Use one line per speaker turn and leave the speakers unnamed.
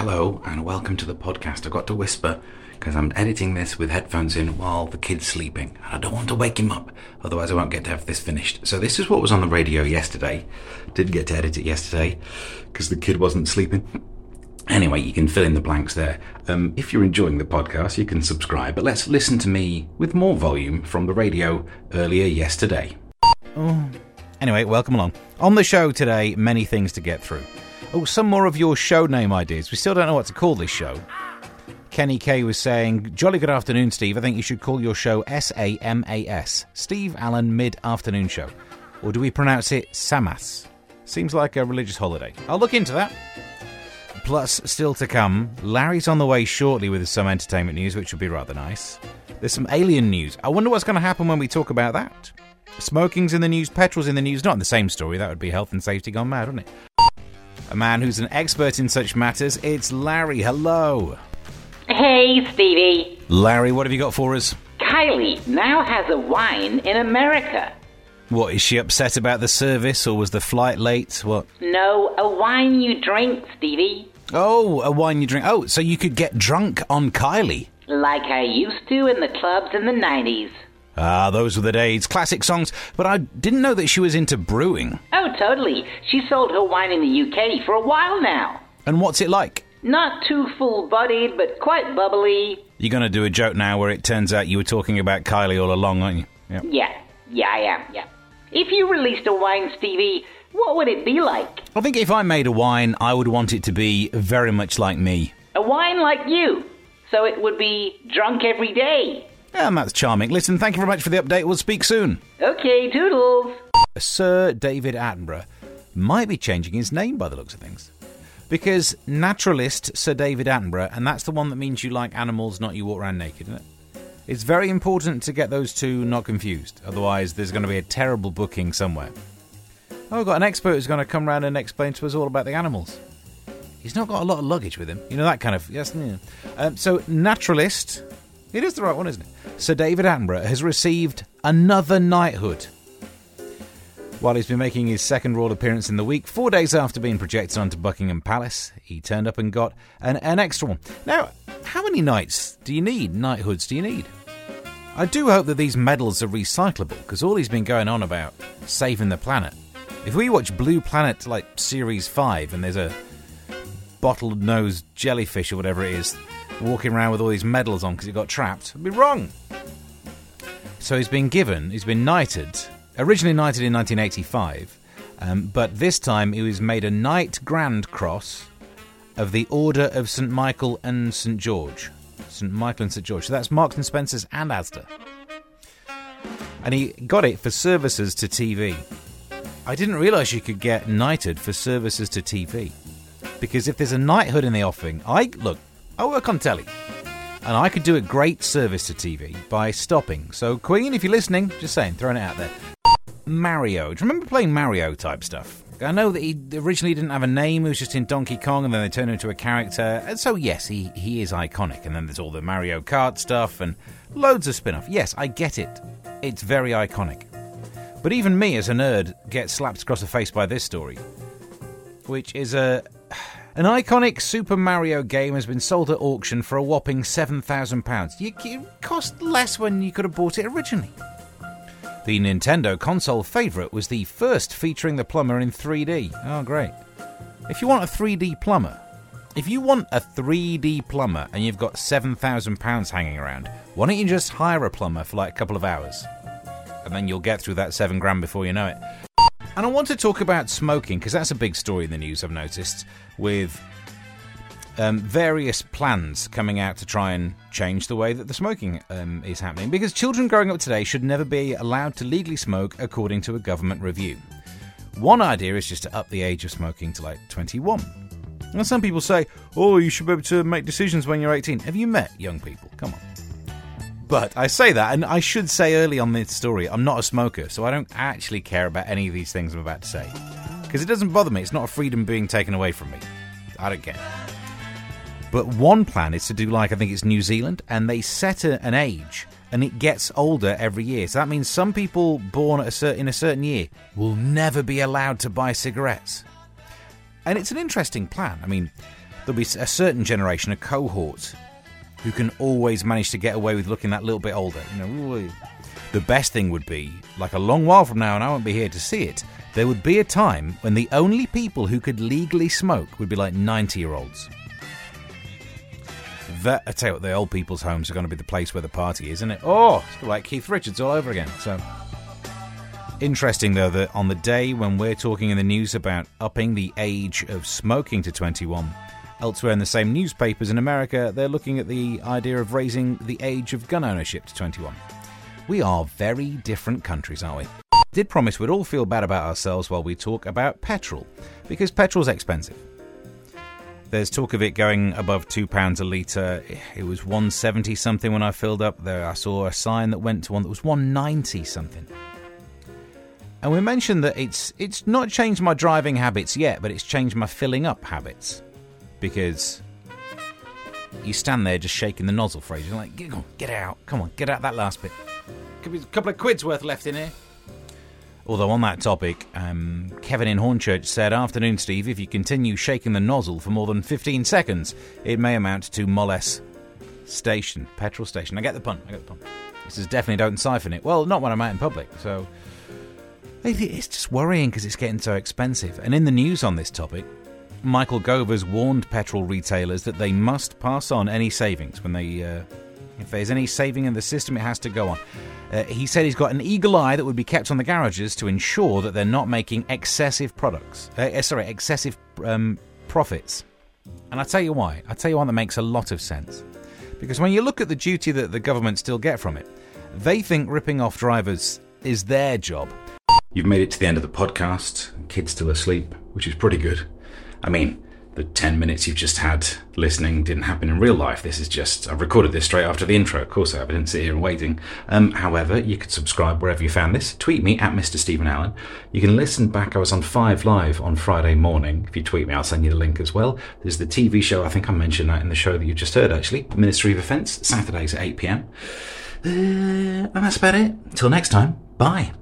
Hello and welcome to the podcast. I've got to whisper because I'm editing this with headphones in while the kid's sleeping. And I don't want to wake him up, otherwise I won't get to have this finished. So this is what was on the radio yesterday. Didn't get to edit it yesterday because the kid wasn't sleeping. Anyway, you can fill in the blanks there. Um, if you're enjoying the podcast, you can subscribe, but let's listen to me with more volume from the radio earlier yesterday.
Oh. Anyway, welcome along. On the show today, many things to get through. Oh, some more of your show name ideas. We still don't know what to call this show. Kenny K was saying, Jolly good afternoon, Steve. I think you should call your show S A M A S. Steve Allen Mid Afternoon Show. Or do we pronounce it Samas? Seems like a religious holiday. I'll look into that. Plus, still to come, Larry's on the way shortly with some entertainment news, which would be rather nice. There's some alien news. I wonder what's going to happen when we talk about that. Smoking's in the news, petrol's in the news. Not in the same story. That would be health and safety gone mad, wouldn't it? A man who's an expert in such matters. It's Larry. Hello.
Hey, Stevie.
Larry, what have you got for us?
Kylie now has a wine in America.
What, is she upset about the service or was the flight late? What?
No, a wine you drink, Stevie.
Oh, a wine you drink. Oh, so you could get drunk on Kylie.
Like I used to in the clubs in the 90s.
Ah, those were the days. Classic songs. But I didn't know that she was into brewing.
Oh, totally. She sold her wine in the UK for a while now.
And what's it like?
Not too full bodied, but quite bubbly.
You're going to do a joke now where it turns out you were talking about Kylie all along, aren't you? Yep.
Yeah, yeah, I am, yeah. If you released a wine, Stevie, what would it be like?
I think if I made a wine, I would want it to be very much like me.
A wine like you. So it would be drunk every day.
And that's charming. Listen, thank you very much for the update. We'll speak soon.
Okay, toodles.
Sir David Attenborough might be changing his name by the looks of things. Because naturalist Sir David Attenborough, and that's the one that means you like animals, not you walk around naked, isn't it? It's very important to get those two not confused. Otherwise, there's going to be a terrible booking somewhere. Oh, we've got an expert who's going to come round and explain to us all about the animals. He's not got a lot of luggage with him. You know, that kind of. Yes, yeah. um, so, naturalist. It is the right one, isn't it? Sir David Attenborough has received another knighthood. While he's been making his second royal appearance in the week, four days after being projected onto Buckingham Palace, he turned up and got an, an extra one. Now, how many knights do you need? Knighthoods do you need? I do hope that these medals are recyclable, because all he's been going on about saving the planet. If we watch Blue Planet, like Series 5, and there's a bottle nosed jellyfish or whatever it is walking around with all these medals on because it got trapped, I'd be wrong. So he's been given, he's been knighted, originally knighted in 1985, um, but this time he was made a Knight Grand Cross of the Order of St. Michael and St. George. St. Michael and St. George. So that's Marks and Spencer's and Asda. And he got it for services to TV. I didn't realise you could get knighted for services to TV. Because if there's a knighthood in the offing, I look, I work on telly. And I could do a great service to TV by stopping. So, Queen, if you're listening, just saying, throwing it out there. Mario. Do you remember playing Mario type stuff? I know that he originally didn't have a name, he was just in Donkey Kong, and then they turned him into a character. And so, yes, he, he is iconic. And then there's all the Mario Kart stuff and loads of spin off. Yes, I get it. It's very iconic. But even me, as a nerd, gets slapped across the face by this story, which is a. An iconic Super Mario game has been sold at auction for a whopping £7,000. It cost less when you could have bought it originally. The Nintendo console favourite was the first featuring the plumber in 3D. Oh, great. If you want a 3D plumber, if you want a 3D plumber and you've got £7,000 hanging around, why don't you just hire a plumber for like a couple of hours? And then you'll get through that seven grand before you know it. And I want to talk about smoking because that's a big story in the news, I've noticed, with um, various plans coming out to try and change the way that the smoking um, is happening. Because children growing up today should never be allowed to legally smoke according to a government review. One idea is just to up the age of smoking to like 21. And some people say, oh, you should be able to make decisions when you're 18. Have you met young people? Come on. But I say that, and I should say early on this story, I'm not a smoker, so I don't actually care about any of these things I'm about to say. Because it doesn't bother me, it's not a freedom being taken away from me. I don't care. But one plan is to do like, I think it's New Zealand, and they set a, an age, and it gets older every year. So that means some people born a in a certain year will never be allowed to buy cigarettes. And it's an interesting plan. I mean, there'll be a certain generation, a cohort, who can always manage to get away with looking that little bit older. You know, the best thing would be, like a long while from now, and I won't be here to see it, there would be a time when the only people who could legally smoke would be like 90 year olds. That, I tell you what, the old people's homes are going to be the place where the party is, isn't it? Oh, it's like Keith Richards all over again. So interesting though that on the day when we're talking in the news about upping the age of smoking to 21, elsewhere in the same newspapers in America, they're looking at the idea of raising the age of gun ownership to 21. We are very different countries, aren't we? did promise we'd all feel bad about ourselves while we talk about petrol, because petrol's expensive. There's talk of it going above two pounds a litre. It was 170 something when I filled up. There, I saw a sign that went to one that was 190 something. And we mentioned that it's it's not changed my driving habits yet, but it's changed my filling up habits because you stand there just shaking the nozzle for ages. You're like, get on, get out, come on, get out that last bit. Could be a couple of quid's worth left in here. Although on that topic, um, Kevin in Hornchurch said, Afternoon, Steve, if you continue shaking the nozzle for more than 15 seconds, it may amount to molest station, petrol station. I get the pun, I get the pun. This is definitely don't siphon it. Well, not when I'm out in public, so... It's just worrying because it's getting so expensive. And in the news on this topic, Michael Gove has warned petrol retailers that they must pass on any savings when they... Uh, if there's any saving in the system, it has to go on. Uh, he said he's got an eagle eye that would be kept on the garages to ensure that they're not making excessive products. Uh, uh sorry, excessive um, profits. And I tell you why. I tell you why that makes a lot of sense. Because when you look at the duty that the government still get from it, they think ripping off drivers is their job.
You've made it to the end of the podcast. Kids still asleep, which is pretty good. I mean, the 10 minutes you've just had listening didn't happen in real life. This is just, I've recorded this straight after the intro. Of course I have. I didn't sit here waiting. Um, however, you could subscribe wherever you found this. Tweet me at Mr. Stephen Allen. You can listen back. I was on 5 Live on Friday morning. If you tweet me, I'll send you the link as well. There's the TV show. I think I mentioned that in the show that you just heard, actually. Ministry of Defence, Saturdays at 8 pm. Uh, and that's about it. Until next time, bye.